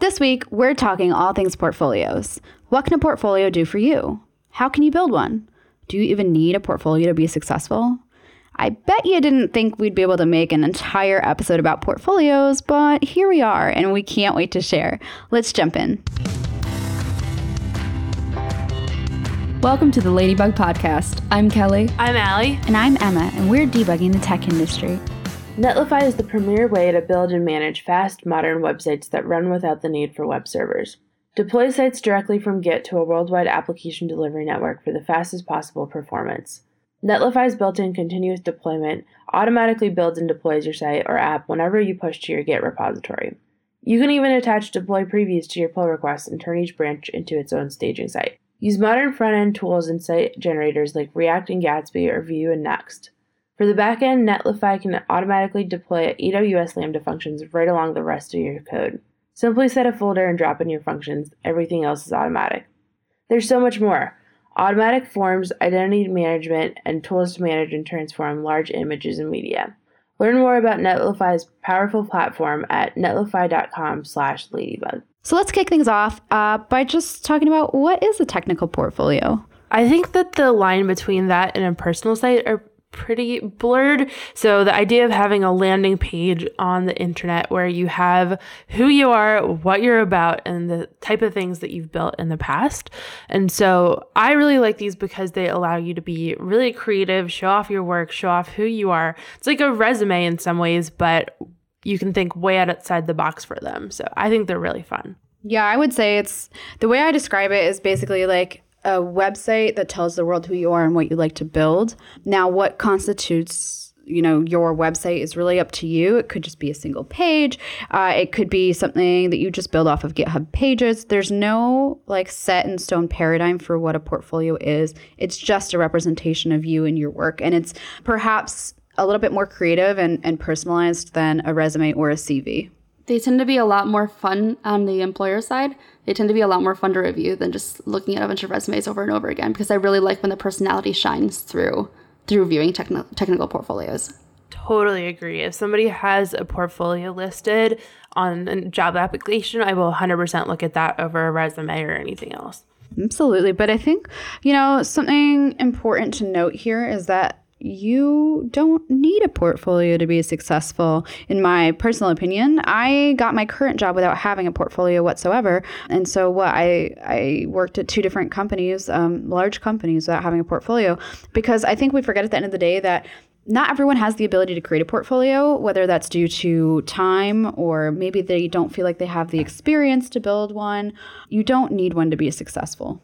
This week, we're talking all things portfolios. What can a portfolio do for you? How can you build one? Do you even need a portfolio to be successful? I bet you didn't think we'd be able to make an entire episode about portfolios, but here we are, and we can't wait to share. Let's jump in. Welcome to the Ladybug Podcast. I'm Kelly. I'm Allie. And I'm Emma, and we're debugging the tech industry. Netlify is the premier way to build and manage fast, modern websites that run without the need for web servers. Deploy sites directly from Git to a worldwide application delivery network for the fastest possible performance. Netlify's built in continuous deployment automatically builds and deploys your site or app whenever you push to your Git repository. You can even attach deploy previews to your pull requests and turn each branch into its own staging site. Use modern front end tools and site generators like React and Gatsby or Vue and Next. For the backend, Netlify can automatically deploy AWS Lambda functions right along the rest of your code. Simply set a folder and drop in your functions. Everything else is automatic. There's so much more. Automatic forms, identity management, and tools to manage and transform large images and media. Learn more about Netlify's powerful platform at netlify.com slash ladybug. So let's kick things off uh, by just talking about what is a technical portfolio? I think that the line between that and a personal site are pretty blurred. So the idea of having a landing page on the internet where you have who you are, what you're about, and the type of things that you've built in the past. And so I really like these because they allow you to be really creative, show off your work, show off who you are. It's like a resume in some ways, but you can think way outside the box for them. So I think they're really fun. Yeah, I would say it's the way I describe it is basically like a website that tells the world who you are and what you like to build. Now, what constitutes you know your website is really up to you. It could just be a single page. Uh, it could be something that you just build off of github pages. There's no like set in stone paradigm for what a portfolio is. It's just a representation of you and your work. And it's perhaps a little bit more creative and, and personalized than a resume or a cv they tend to be a lot more fun on the employer side. They tend to be a lot more fun to review than just looking at a bunch of resumes over and over again because I really like when the personality shines through through viewing techni- technical portfolios. Totally agree. If somebody has a portfolio listed on a job application, I will 100% look at that over a resume or anything else. Absolutely. But I think, you know, something important to note here is that you don't need a portfolio to be successful. In my personal opinion, I got my current job without having a portfolio whatsoever. And so, what I I worked at two different companies, um, large companies, without having a portfolio, because I think we forget at the end of the day that not everyone has the ability to create a portfolio, whether that's due to time or maybe they don't feel like they have the experience to build one. You don't need one to be successful.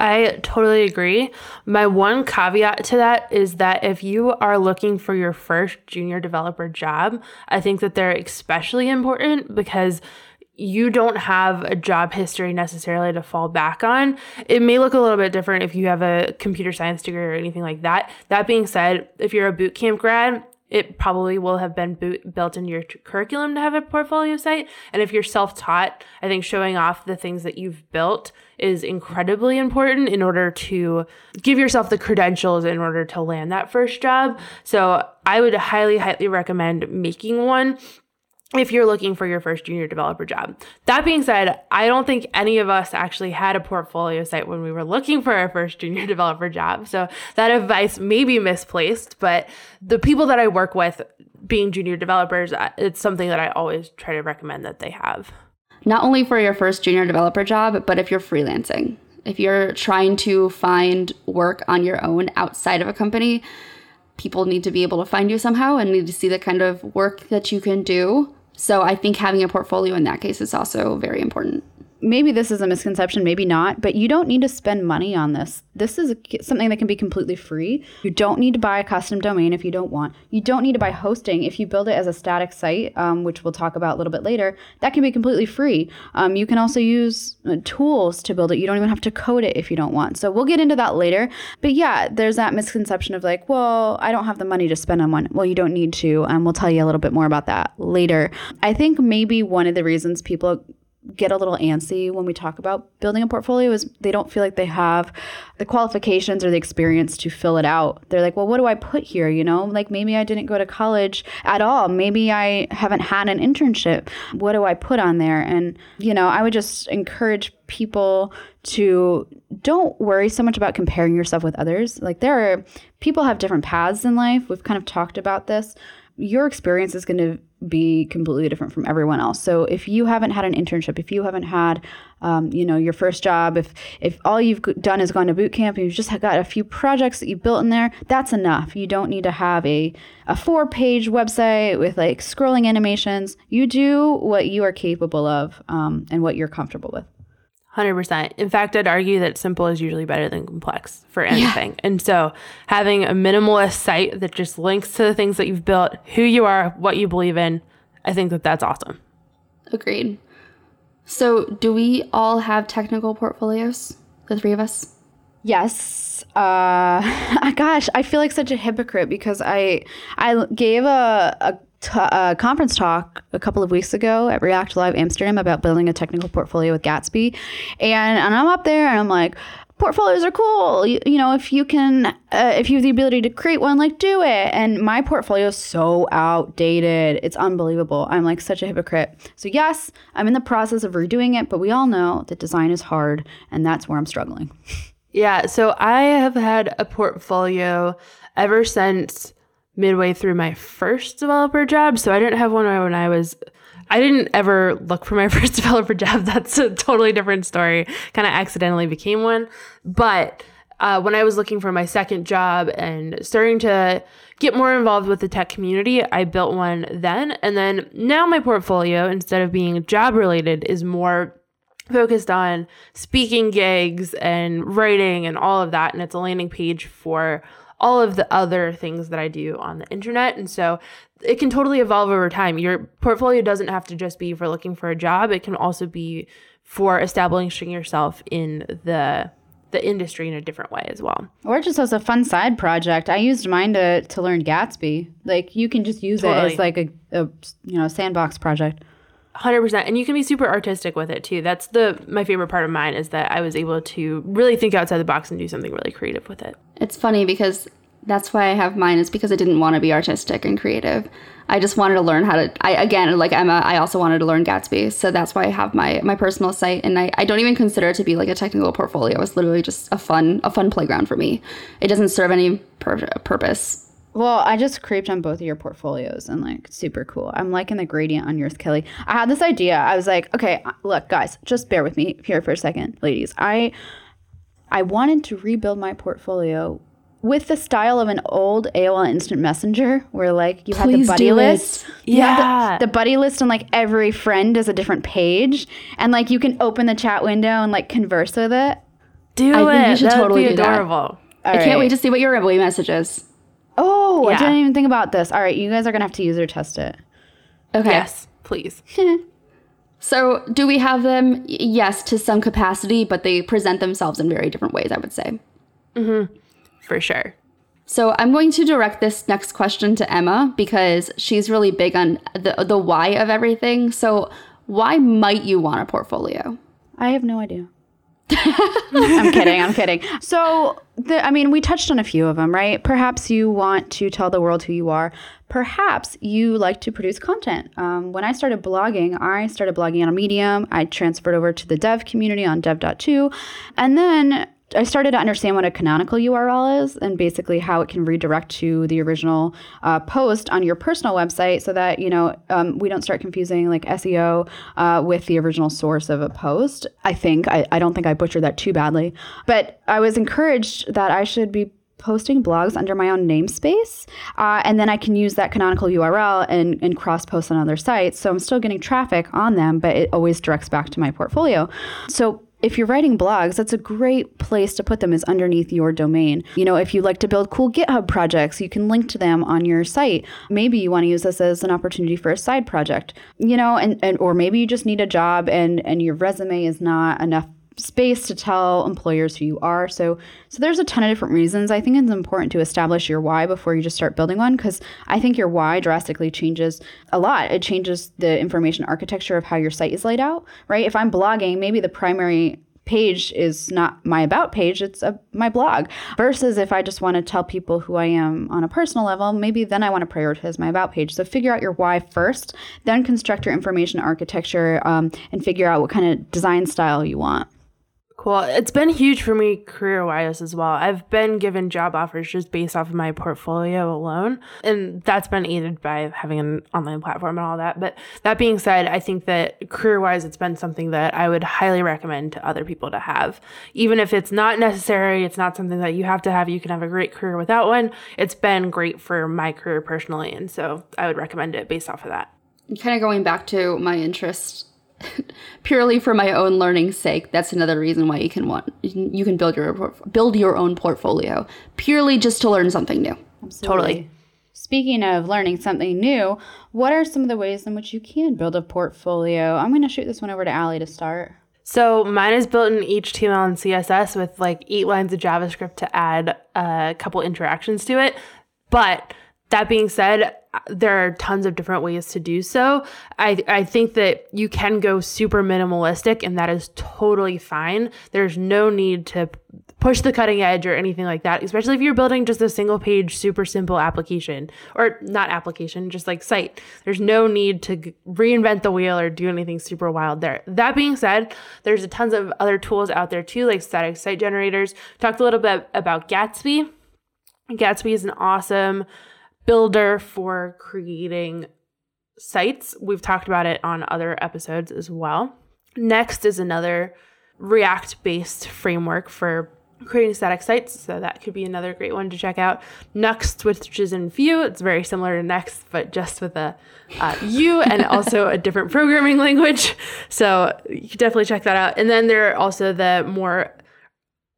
I totally agree. My one caveat to that is that if you are looking for your first junior developer job, I think that they're especially important because you don't have a job history necessarily to fall back on. It may look a little bit different if you have a computer science degree or anything like that. That being said, if you're a boot camp grad, it probably will have been built into your curriculum to have a portfolio site. And if you're self taught, I think showing off the things that you've built is incredibly important in order to give yourself the credentials in order to land that first job. So I would highly, highly recommend making one if you're looking for your first junior developer job. That being said, I don't think any of us actually had a portfolio site when we were looking for our first junior developer job. So that advice may be misplaced, but the people that I work with being junior developers, it's something that I always try to recommend that they have. Not only for your first junior developer job, but if you're freelancing. If you're trying to find work on your own outside of a company, people need to be able to find you somehow and need to see the kind of work that you can do so I think having a portfolio in that case is also very important maybe this is a misconception, maybe not, but you don't need to spend money on this. This is a, something that can be completely free. You don't need to buy a custom domain if you don't want. You don't need to buy hosting if you build it as a static site, um, which we'll talk about a little bit later. That can be completely free. Um, you can also use uh, tools to build it. You don't even have to code it if you don't want. So we'll get into that later. But yeah, there's that misconception of like, well, I don't have the money to spend on one. Well, you don't need to. And um, we'll tell you a little bit more about that later. I think maybe one of the reasons people get a little antsy when we talk about building a portfolio is they don't feel like they have the qualifications or the experience to fill it out. They're like, well, what do I put here? You know, like maybe I didn't go to college at all. Maybe I haven't had an internship. What do I put on there? And, you know, I would just encourage people to don't worry so much about comparing yourself with others. Like there are people have different paths in life. We've kind of talked about this. Your experience is going to be completely different from everyone else. So if you haven't had an internship, if you haven't had, um, you know, your first job, if if all you've done is gone to boot camp you've just got a few projects that you built in there, that's enough. You don't need to have a a four page website with like scrolling animations. You do what you are capable of um, and what you're comfortable with. 100%. In fact, I'd argue that simple is usually better than complex for anything. Yeah. And so, having a minimalist site that just links to the things that you've built, who you are, what you believe in, I think that that's awesome. Agreed. So, do we all have technical portfolios? The three of us? Yes. Uh, gosh, I feel like such a hypocrite because I I gave a, a t- uh, conference talk a couple of weeks ago at React Live Amsterdam about building a technical portfolio with Gatsby, and and I'm up there and I'm like, portfolios are cool. You, you know, if you can, uh, if you have the ability to create one, like do it. And my portfolio is so outdated. It's unbelievable. I'm like such a hypocrite. So, yes, I'm in the process of redoing it, but we all know that design is hard, and that's where I'm struggling. Yeah. So, I have had a portfolio ever since midway through my first developer job. So I didn't have one when I was I didn't ever look for my first developer job. That's a totally different story. Kind of accidentally became one. But uh, when I was looking for my second job and starting to get more involved with the tech community, I built one then. And then now my portfolio, instead of being job related, is more focused on speaking gigs and writing and all of that. And it's a landing page for all of the other things that I do on the internet. And so it can totally evolve over time. Your portfolio doesn't have to just be for looking for a job, it can also be for establishing yourself in the the industry in a different way as well. Or just as a fun side project. I used mine to to learn Gatsby. Like you can just use totally. it as like a, a you know sandbox project. 100% and you can be super artistic with it too. That's the my favorite part of mine is that i was able to really think outside the box and do something really creative with it. It's funny because that's why i have mine is because i didn't want to be artistic and creative. I just wanted to learn how to i again like emma i also wanted to learn gatsby. So that's why i have my my personal site. And i, I don't even consider it to be like a technical portfolio. It's literally just a fun a fun playground for me. It doesn't serve any pur- purpose well, I just creeped on both of your portfolios and like super cool. I'm liking the gradient on yours, Kelly. I had this idea. I was like, okay, uh, look, guys, just bear with me here for a second, ladies. I I wanted to rebuild my portfolio with the style of an old AOL Instant Messenger, where like you Please had the buddy list. Yeah, the, the, buddy list, and like every friend is a different page, and like you can open the chat window and like converse with it. Do I it. Think you should That'd totally be adorable. I right. can't wait to see what your away message is. Oh, yeah. I didn't even think about this. All right, you guys are gonna have to user test it. Okay. Yes, please. so, do we have them? Yes, to some capacity, but they present themselves in very different ways. I would say. Mm-hmm. For sure. So I'm going to direct this next question to Emma because she's really big on the the why of everything. So, why might you want a portfolio? I have no idea. I'm kidding. I'm kidding. So, the, I mean, we touched on a few of them, right? Perhaps you want to tell the world who you are. Perhaps you like to produce content. Um, when I started blogging, I started blogging on a Medium. I transferred over to the dev community on dev.to. And then I started to understand what a canonical URL is and basically how it can redirect to the original uh, post on your personal website so that, you know, um, we don't start confusing like SEO uh, with the original source of a post. I think, I, I don't think I butchered that too badly, but I was encouraged that I should be posting blogs under my own namespace. Uh, and then I can use that canonical URL and, and cross post on other sites. So I'm still getting traffic on them, but it always directs back to my portfolio. So if you're writing blogs, that's a great place to put them is underneath your domain. You know, if you like to build cool GitHub projects, you can link to them on your site. Maybe you want to use this as an opportunity for a side project. You know, and, and or maybe you just need a job and and your resume is not enough space to tell employers who you are. So so there's a ton of different reasons. I think it's important to establish your why before you just start building one because I think your why drastically changes a lot. It changes the information architecture of how your site is laid out, right? If I'm blogging, maybe the primary page is not my about page it's a, my blog versus if i just want to tell people who i am on a personal level maybe then i want to prioritize my about page so figure out your why first then construct your information architecture um, and figure out what kind of design style you want Cool. It's been huge for me career wise as well. I've been given job offers just based off of my portfolio alone. And that's been aided by having an online platform and all that. But that being said, I think that career wise, it's been something that I would highly recommend to other people to have. Even if it's not necessary, it's not something that you have to have. You can have a great career without one. It's been great for my career personally. And so I would recommend it based off of that. Kind of going back to my interest purely for my own learning's sake that's another reason why you can want you can build your build your own portfolio. Purely just to learn something new. Absolutely. totally. Speaking of learning something new what are some of the ways in which you can build a portfolio? I'm going to shoot this one over to Allie to start. So mine is built in HTML and CSS with like eight lines of JavaScript to add a couple interactions to it. But that being said, there are tons of different ways to do so. I, I think that you can go super minimalistic, and that is totally fine. There's no need to push the cutting edge or anything like that, especially if you're building just a single page, super simple application or not application, just like site. There's no need to reinvent the wheel or do anything super wild there. That being said, there's a tons of other tools out there too, like static site generators. Talked a little bit about Gatsby. Gatsby is an awesome builder for creating sites. We've talked about it on other episodes as well. Next is another React based framework for creating static sites. So that could be another great one to check out. Nuxt, which is in Vue, it's very similar to Next, but just with a uh, U and also a different programming language. So you can definitely check that out. And then there are also the more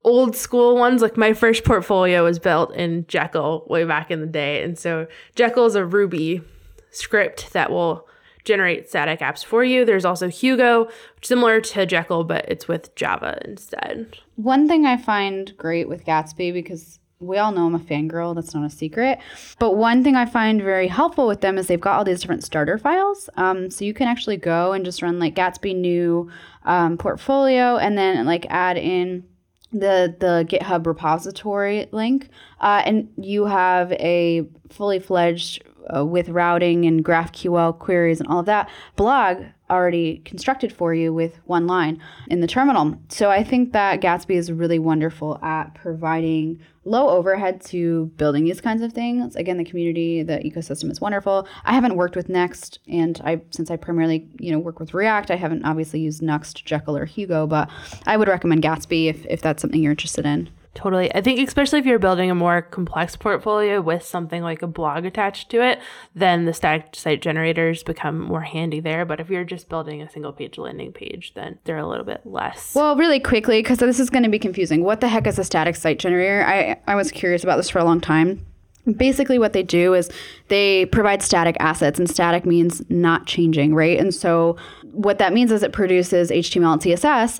old school ones. Like my first portfolio was built in Jekyll way back in the day. And so Jekyll is a Ruby script that will generate static apps for you. There's also Hugo, similar to Jekyll, but it's with Java instead. One thing I find great with Gatsby, because we all know I'm a fangirl, that's not a secret. But one thing I find very helpful with them is they've got all these different starter files. Um, so you can actually go and just run like Gatsby new um, portfolio and then like add in the the GitHub repository link, uh, and you have a fully fledged uh, with routing and GraphQL queries and all of that blog already constructed for you with one line in the terminal. So I think that Gatsby is really wonderful at providing low overhead to building these kinds of things. Again, the community, the ecosystem is wonderful. I haven't worked with Next, and I since I primarily you know work with React, I haven't obviously used Next, Jekyll, or Hugo, but I would recommend Gatsby if if that's something you're interested in. Totally. I think especially if you're building a more complex portfolio with something like a blog attached to it, then the static site generators become more handy there. But if you're just building a single page landing page, then they're a little bit less. Well, really quickly, because this is going to be confusing. What the heck is a static site generator? I, I was curious about this for a long time. Basically, what they do is they provide static assets, and static means not changing, right? And so, what that means is it produces HTML and CSS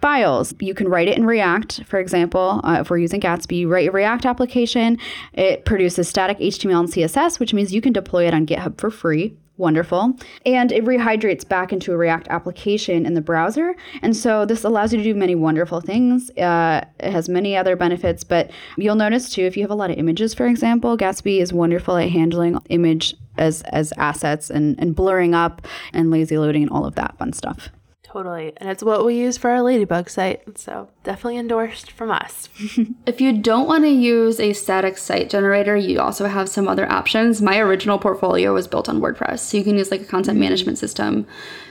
files. You can write it in React, for example, uh, if we're using Gatsby, you write a React application. It produces static HTML and CSS, which means you can deploy it on GitHub for free. Wonderful. And it rehydrates back into a React application in the browser. And so this allows you to do many wonderful things. Uh, it has many other benefits, but you'll notice too, if you have a lot of images, for example, Gatsby is wonderful at handling image as, as assets and, and blurring up and lazy loading and all of that fun stuff. Totally. And it's what we use for our Ladybug site. So definitely endorsed from us. if you don't want to use a static site generator, you also have some other options. My original portfolio was built on WordPress. So you can use like a content mm-hmm. management system.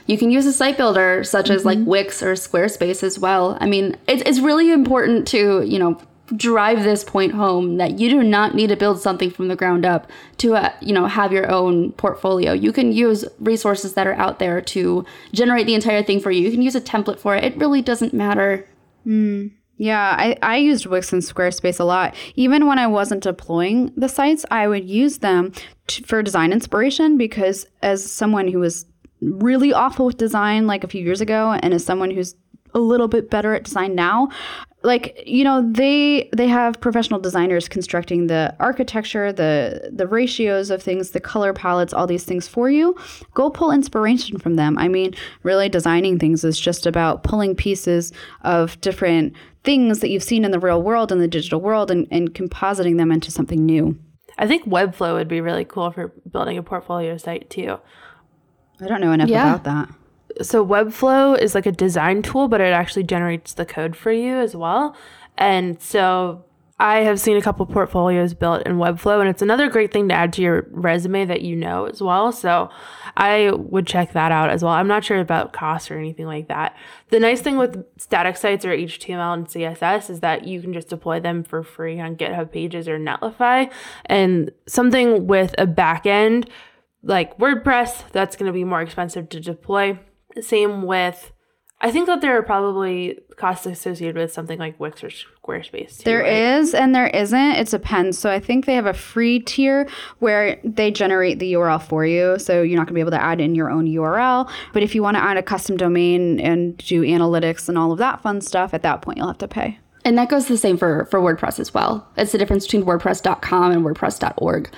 You can use a site builder such mm-hmm. as like mm-hmm. Wix or Squarespace as well. I mean, it's, it's really important to, you know, drive this point home that you do not need to build something from the ground up to uh, you know have your own portfolio you can use resources that are out there to generate the entire thing for you you can use a template for it it really doesn't matter mm. Yeah, I, I used Wix and Squarespace a lot. Even when I wasn't deploying the sites, I would use them for design inspiration because, as someone who was really awful with design like a few years ago, and as someone who's a little bit better at design now. Like you know they they have professional designers constructing the architecture the the ratios of things the color palettes all these things for you. Go pull inspiration from them. I mean really designing things is just about pulling pieces of different things that you've seen in the real world and the digital world and, and compositing them into something new. I think Webflow would be really cool for building a portfolio site too. i don't know enough Yeah. about that So Webflow is like a design tool, but it actually generates the code for you as well. And so I have seen a couple portfolios built in Webflow, and it's another great thing to add to your resume that you know as well. So I would check that out as well. I'm not sure about cost or anything like that. The nice thing with static sites or HTML and CSS is that you can just deploy them for free on GitHub Pages or Netlify. And something with a backend like WordPress, that's going to be more expensive to deploy. Same with, I think that there are probably costs associated with something like Wix or Squarespace. Too, There right? is and there isn't. It depends. So I think they have a free tier where they generate the URL for you. So you're not going to be able to add in your own URL. But if you want to add a custom domain and do analytics and all of that fun stuff, at that point you'll have to pay. And that goes the same for, for WordPress as well. It's the difference between WordPress.com and WordPress.org.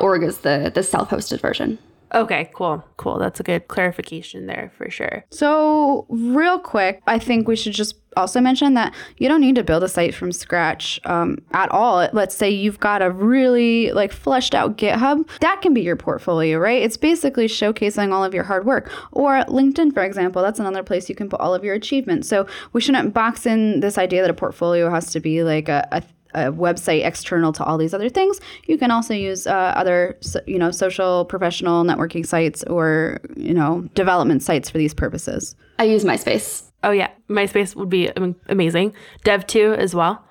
.org is the, the self-hosted version. Okay, cool, cool. That's a good clarification there for sure. So, real quick, I think we should just also mention that you don't need to build a site from scratch um, at all. Let's say you've got a really like fleshed out GitHub, that can be your portfolio, right? It's basically showcasing all of your hard work. Or LinkedIn, for example, that's another place you can put all of your achievements. So, we shouldn't box in this idea that a portfolio has to be like a, a a website external to all these other things. You can also use uh, other, so- you know, social, professional networking sites or you know, development sites for these purposes. I use MySpace. Oh yeah, MySpace would be amazing. Dev.to as well.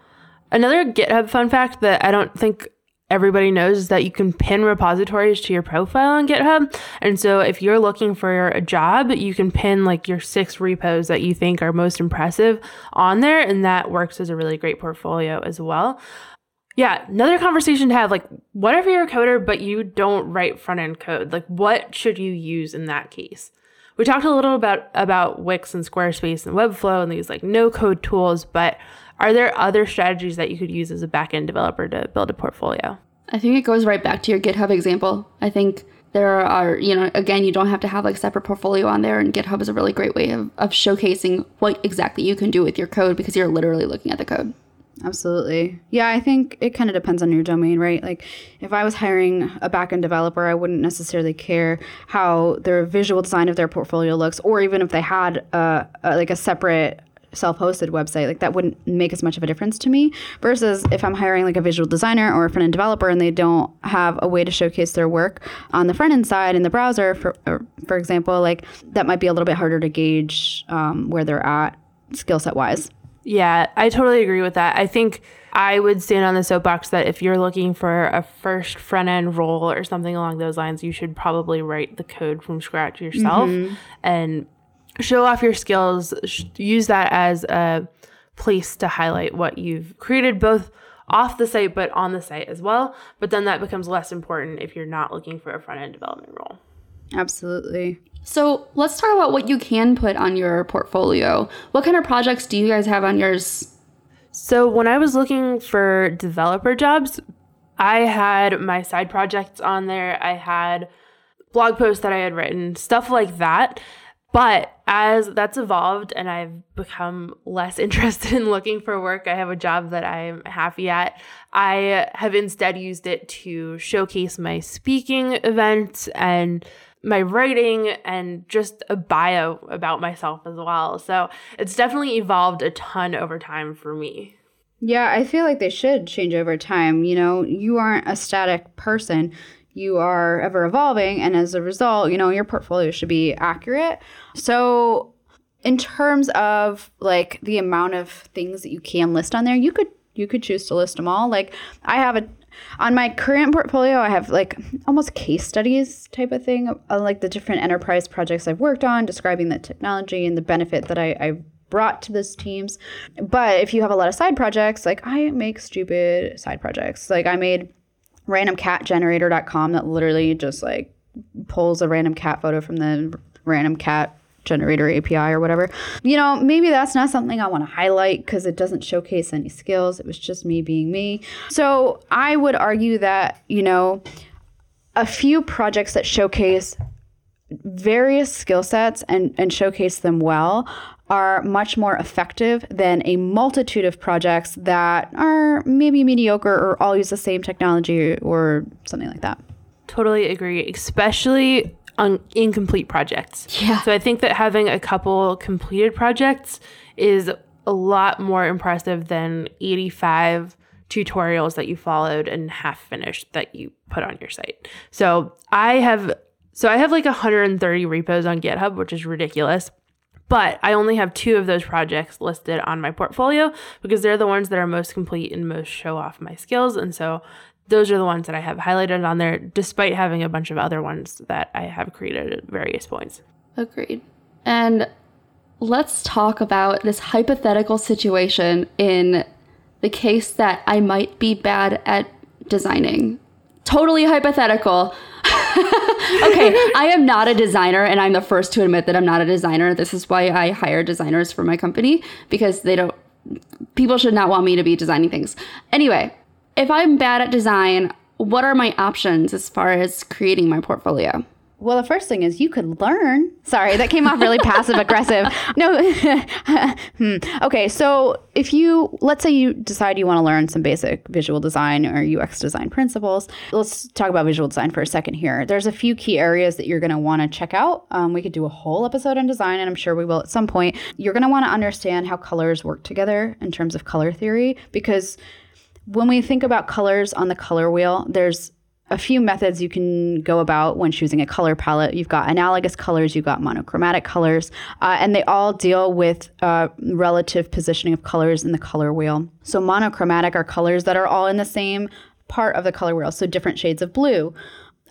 Another GitHub fun fact that I don't think everybody knows that you can pin repositories to your profile on GitHub. And so if you're looking for a job, you can pin like your six repos that you think are most impressive on there and that works as a really great portfolio as well. Yeah, another conversation to have like what if you're a coder but you don't write front end code? Like what should you use in that case? We talked a little about about Wix and Squarespace and Webflow and these like no code tools, but are there other strategies that you could use as a backend developer to build a portfolio? I think it goes right back to your GitHub example. I think there are, you know, again, you don't have to have like a separate portfolio on there, and GitHub is a really great way of, of showcasing what exactly you can do with your code because you're literally looking at the code. Absolutely. Yeah, I think it kind of depends on your domain, right? Like if I was hiring a backend developer, I wouldn't necessarily care how their visual design of their portfolio looks, or even if they had a, a like a separate self-hosted website like that wouldn't make as much of a difference to me versus if i'm hiring like a visual designer or a front-end developer and they don't have a way to showcase their work on the front-end side in the browser for or, for example like that might be a little bit harder to gauge um, where they're at skill set wise Yeah, I totally agree with that. I think I would stand on the soapbox that if you're looking for a first front end role or something along those lines, you should probably write the code from scratch yourself and show off your skills. Use that as a place to highlight what you've created, both off the site but on the site as well. But then that becomes less important if you're not looking for a front end development role. absolutely So let's talk about what you can put on your portfolio. What kind of projects do you guys have on yours? So when I was looking for developer jobs, I had my side projects on there. I had blog posts that I had written, stuff like that. But as that's evolved and I've become less interested in looking for work, I have a job that I'm happy at. I have instead used it to showcase my speaking events and my writing and just a bio about myself as well. So it's definitely evolved a ton over time for me. Yeah, I feel like they should change over time. You know, you aren't a static person. You are ever evolving. And as a result, you know, your portfolio should be accurate. So, in terms of like the amount of things that you can list on there, you could you could choose to list them all. Like I have a on my current portfolio, I have like almost case studies type of thing, like the different enterprise projects I've worked on, describing the technology and the benefit that I, I brought to those teams. But if you have a lot of side projects, like I make stupid side projects. Like I made randomcatgenerator.com that literally just like pulls a random cat photo from the random cat generator API or whatever. You know, maybe that's not something I want to highlight because it doesn't showcase any skills. It was just me being me. So I would argue that, you know, a few projects that showcase various skill sets and, and showcase them well are much more effective than a multitude of projects that are maybe mediocre or all use the same technology or something like that. Totally agree, especially on incomplete projects. Yeah. So I think that having a couple completed projects is a lot more impressive than 85 tutorials that you followed and half finished that you put on your site. So I have so I have like 130 repos on GitHub, which is ridiculous. But I only have two of those projects listed on my portfolio because they're the ones that are most complete and most show off my skills. And so those are the ones that I have highlighted on there, despite having a bunch of other ones that I have created at various points. Agreed. And let's talk about this hypothetical situation in the case that I might be bad at designing. Totally hypothetical. okay, I am not a designer, and I'm the first to admit that I'm not a designer. This is why I hire designers for my company because they don't, people should not want me to be designing things. Anyway, if I'm bad at design, what are my options as far as creating my portfolio? Well, the first thing is you could learn. Sorry, that came off really passive aggressive. No. hmm. Okay, so if you, let's say you decide you want to learn some basic visual design or UX design principles, let's talk about visual design for a second here. There's a few key areas that you're going to want to check out. Um, we could do a whole episode on design, and I'm sure we will at some point. You're going to want to understand how colors work together in terms of color theory because when we think about colors on the color wheel, there's a few methods you can go about when choosing a color palette. You've got analogous colors, you've got monochromatic colors, uh, and they all deal with uh, relative positioning of colors in the color wheel. So, monochromatic are colors that are all in the same part of the color wheel, so different shades of blue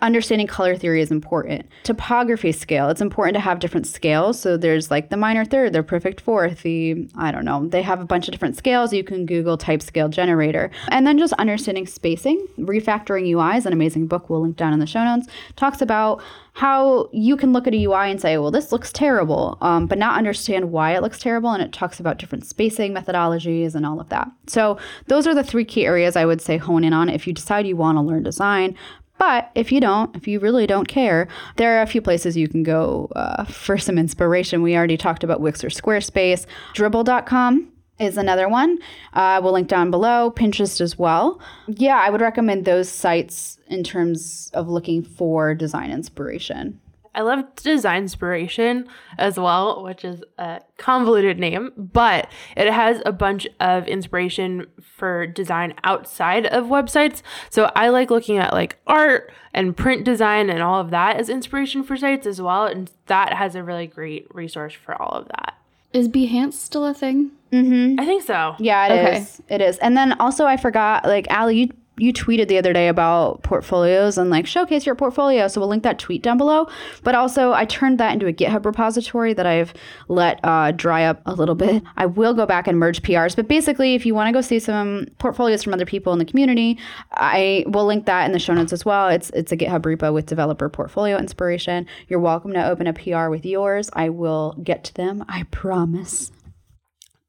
understanding color theory is important. Typography scale, it's important to have different scales. So there's like the minor third, the perfect fourth, the, I don't know, they have a bunch of different scales. You can Google type scale generator. And then just understanding spacing. Refactoring UI is an amazing book we'll link down in the show notes. Talks about how you can look at a UI and say, well, this looks terrible, um, but not understand why it looks terrible. And it talks about different spacing methodologies and all of that. So, those are the three key areas I would say hone in on if you decide you want to learn design. But if you don't, if you really don't care, there are a few places you can go uh, for some inspiration. We already talked about Wix or Squarespace. Dribbble.com is another one. Uh, we'll link down below. Pinterest as well. Yeah, I would recommend those sites in terms of looking for design inspiration. I love Design Inspiration as well, which is a convoluted name, but it has a bunch of inspiration for design outside of websites. So I like looking at like art and print design and all of that as inspiration for sites as well. And that has a really great resource for all of that. Is Behance still a thing? Mm-hmm. I think so. Yeah, it is. Okay. It is. And then also, I forgot, like, Allie, you you tweeted the other day about portfolios and like showcase your portfolio. So we'll link that tweet down below. But also, I turned that into a GitHub repository that I've let uh, dry up a little bit. I will go back and merge PRs. But basically, if you want to go see some portfolios from other people in the community, I will link that in the show notes as well. It's it's a GitHub repo with developer portfolio inspiration. You're welcome to open a PR with yours. I will get to them. I promise.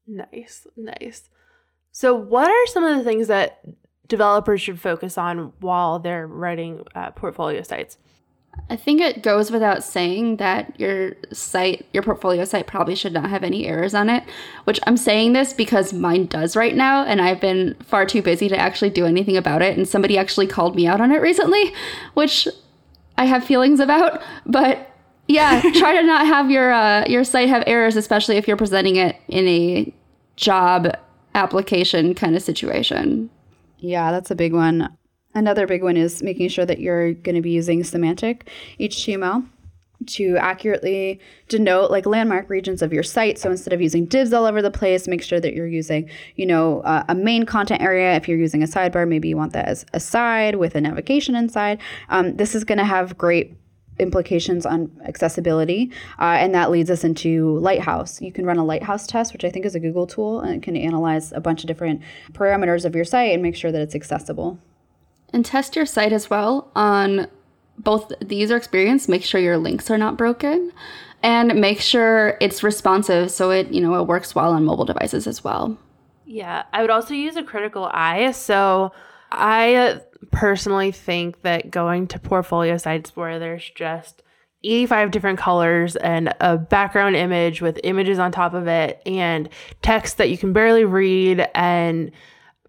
Nice, nice. So, what are some of the things that developers should focus on while they're writing uh, portfolio sites? I think it goes without saying that your site, your portfolio site, probably should not have any errors on it. Which I'm saying this because mine does right now, and I've been far too busy to actually do anything about it. And somebody actually called me out on it recently, which I have feelings about. But yeah, try to not have your uh, your site have errors, especially if you're presenting it in a job application kind of situation. Yeah, that's a big one. Another big one is making sure that you're going to be using semantic HTML to accurately denote like landmark regions of your site. So instead of using divs all over the place, make sure that you're using, you know, uh, a main content area. If you're using a sidebar, maybe you want that as a side with a navigation inside. Um, this is going to have great implications on accessibility uh, and that leads us into lighthouse you can run a lighthouse test which i think is a google tool and it can analyze a bunch of different parameters of your site and make sure that it's accessible And test your site as well on both the user experience, make sure your links are not broken, and make sure it's responsive so it, you know, it works well on mobile devices as well. Yeah, I would also use a critical eye. So I uh, personally think that going to portfolio sites where there's just 85 different colors and a background image with images on top of it and text that you can barely read and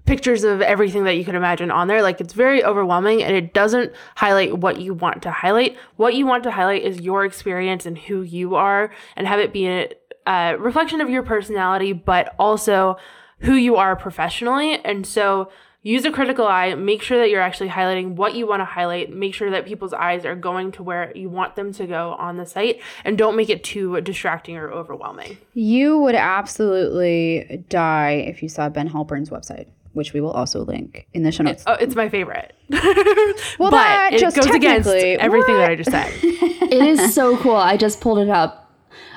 pictures of everything that you could imagine on there. Like it's very overwhelming and it doesn't highlight what you want to highlight. What you want to highlight is your experience and who you are and have it be a, a reflection of your personality, but also who you are professionally. And so use a critical eye, make sure that you're actually highlighting what you want to highlight, make sure that people's eyes are going to where you want them to go on the site, and don't make it too distracting or overwhelming. You would absolutely die if you saw Ben Halpern's website. Which we will also link in the show notes. Oh, it's my favorite. well, but that it just goes against technically- everything that? I just said. it is so cool. I just pulled it up.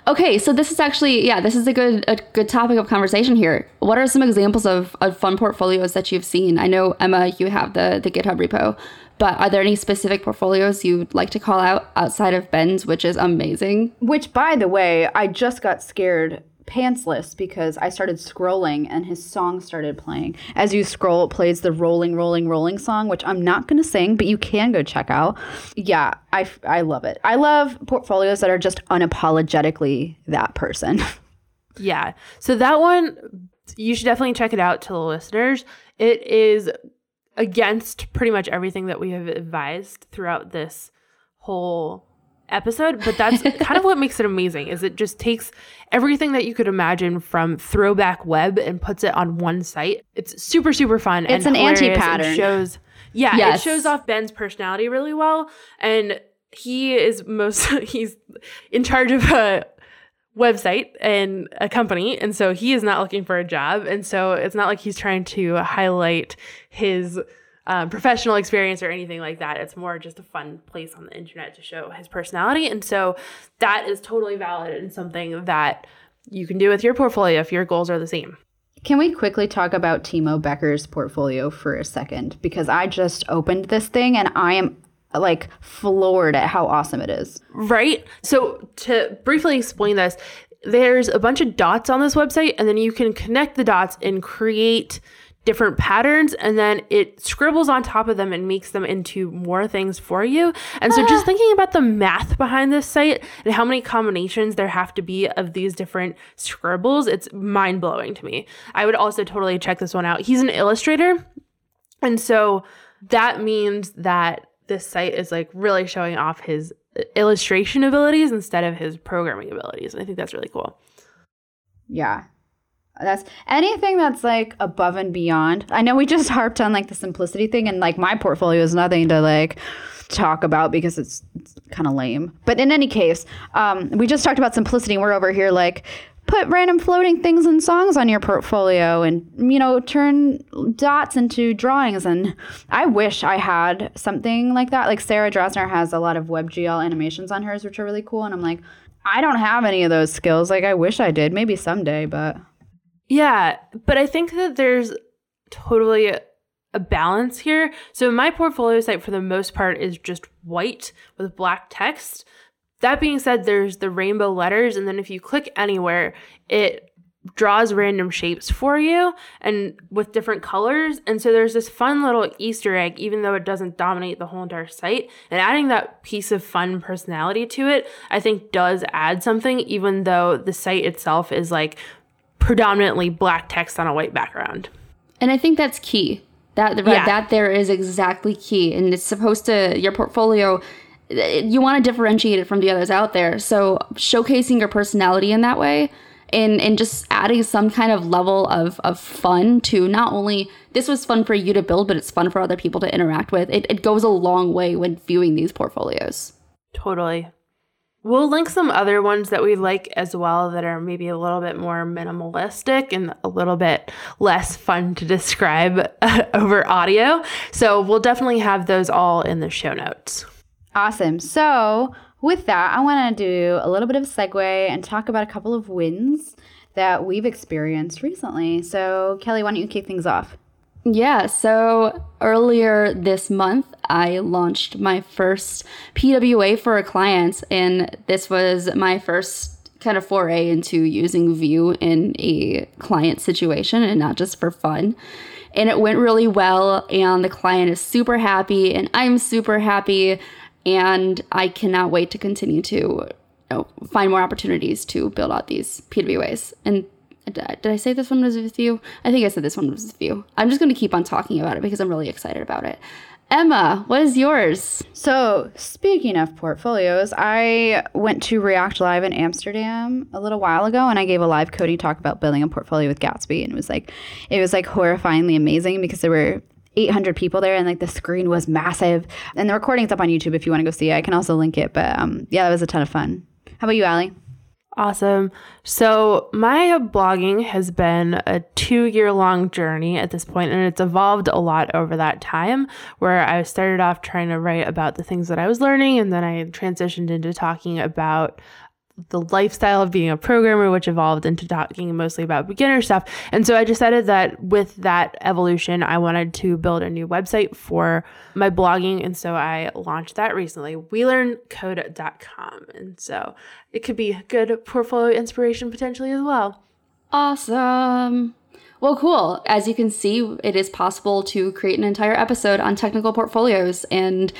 Okay, so this is actually yeah, this is a good a good topic of conversation here. What are some examples of, of fun portfolios that you've seen? I know Emma, you have the the GitHub repo, but are there any specific portfolios you'd like to call out outside of Ben's, which is amazing? Which, by the way, I just got scared pantsless because I started scrolling and his song started playing. As you scroll, it plays the rolling, rolling, rolling song, which I'm not going to sing, but you can go check out. Yeah, I, I love it. I love portfolios that are just unapologetically that person. Yeah. So that one, you should definitely check it out to the listeners. It is against pretty much everything that we have advised throughout this whole episode, but that's kind of what makes it amazing is it just takes everything that you could imagine from throwback web and puts it on one site. It's super super fun It's an hilarious anti-pattern. shows Yeah, Yes. it shows off Ben's personality really well and he is most he's in charge of a website and a company and so he is not looking for a job and so it's not like he's trying to highlight his um, professional experience or anything like that it's more just a fun place on the internet to show his personality and so that is totally valid and something that you can do with your portfolio if your goals are the same Can we quickly talk about Timo Becker's portfolio for a second? Because I just opened this thing and I am like floored at how awesome it is. Right. So to briefly explain this, there's a bunch of dots on this website, and then you can connect the dots and create different patterns, and then it scribbles on top of them and makes them into more things for you. And so just ah. thinking about the math behind this site and how many combinations there have to be of these different scribbles, it's mind blowing to me. I would also totally check this one out. He's an illustrator. And so that means that this site is like really showing off his illustration abilities instead of his programming abilities. And I think that's really cool. Yeah. That's anything that's like above and beyond. I know we just harped on like the simplicity thing and like my portfolio is nothing to like talk about because it's, it's kind of lame. But in any case, um, we just talked about simplicity and we're over here like put random floating things and songs on your portfolio and you know turn dots into drawings and I wish I had something like that. Like Sarah Drasner has a lot of WebGL animations on hers which are really cool and I'm like I don't have any of those skills. Like I wish I did. Maybe someday, but Yeah, but I think that there's totally a, balance here. So my portfolio site for the most part is just white with black text. That being said, there's the rainbow letters, and then if you click anywhere, it draws random shapes for you and with different colors. And so there's this fun little Easter egg, even though it doesn't dominate the whole entire site. And adding that piece of fun personality to it, I think does add something, even though the site itself is like predominantly black text on a white background. And I think that's key. That Yeah. that there is exactly key, and it's supposed to your portfolio. You want to differentiate it from the others out there. So showcasing your personality in that way, and and just adding some kind of level of of fun to not only this was fun for you to build, but it's fun for other people to interact with. It it goes a long way when viewing these portfolios. Totally. We'll link some other ones that we like as well that are maybe a little bit more minimalistic and a little bit less fun to describe uh, over audio. So we'll definitely have those all in the show notes. Awesome. So, with that, I want to do a little bit of a segue and talk about a couple of wins that we've experienced recently. So, Kelly, why don't you kick things off? Yeah, so earlier this month, I launched my first PWA for a client, and this was my first kind of foray into using Vue in a client situation and not just for fun. And it went really well, and the client is super happy, and I'm super happy, and I cannot wait to continue to you know, find more opportunities to build out these PWAs. And did I say this one was with you? I think I said this one was with you. I'm just going to keep on talking about it because I'm really excited about it. Emma, what is yours? So, speaking of portfolios, I went to React Live in Amsterdam a little while ago and I gave a live coding talk about building a portfolio with Gatsby and it was like it was like horrifyingly amazing because there were 800 people there and like the screen was massive and the recording's up on YouTube if you want to go see it. I can also link it, but um, yeah, that was a ton of fun. How about you, Allie? Awesome. So, my blogging has been a two year long journey at this point, and it's evolved a lot over that time. Where I started off trying to write about the things that I was learning, and then I transitioned into talking about the lifestyle of being a programmer, which evolved into talking mostly about beginner stuff. And so I decided that with that evolution, I wanted to build a new website for my blogging. And so I launched that recently, welearncode.com. And so it could be good portfolio inspiration potentially as well. Awesome. Well, cool. As you can see, it is possible to create an entire episode on technical portfolios. And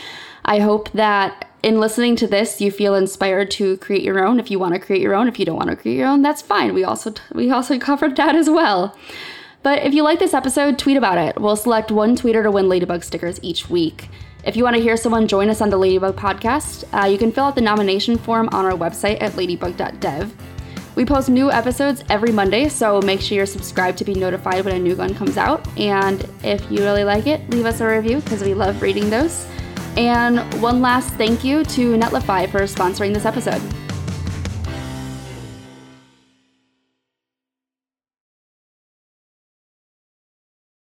I hope that in listening to this, you feel inspired to create your own. If you want to create your own, if you don't want to create your own, that's fine. We also we also covered that as well. But if you like this episode, tweet about it. We'll select one tweeter to win Ladybug stickers each week. If you want to hear someone join us on the Ladybug podcast, uh, you can fill out the nomination form on our website at ladybug.dev. We post new episodes every Monday, so make sure you're subscribed to be notified when a new one comes out. And if you really like it, leave us a review because we love reading those. And one last thank you to Netlify for sponsoring this episode.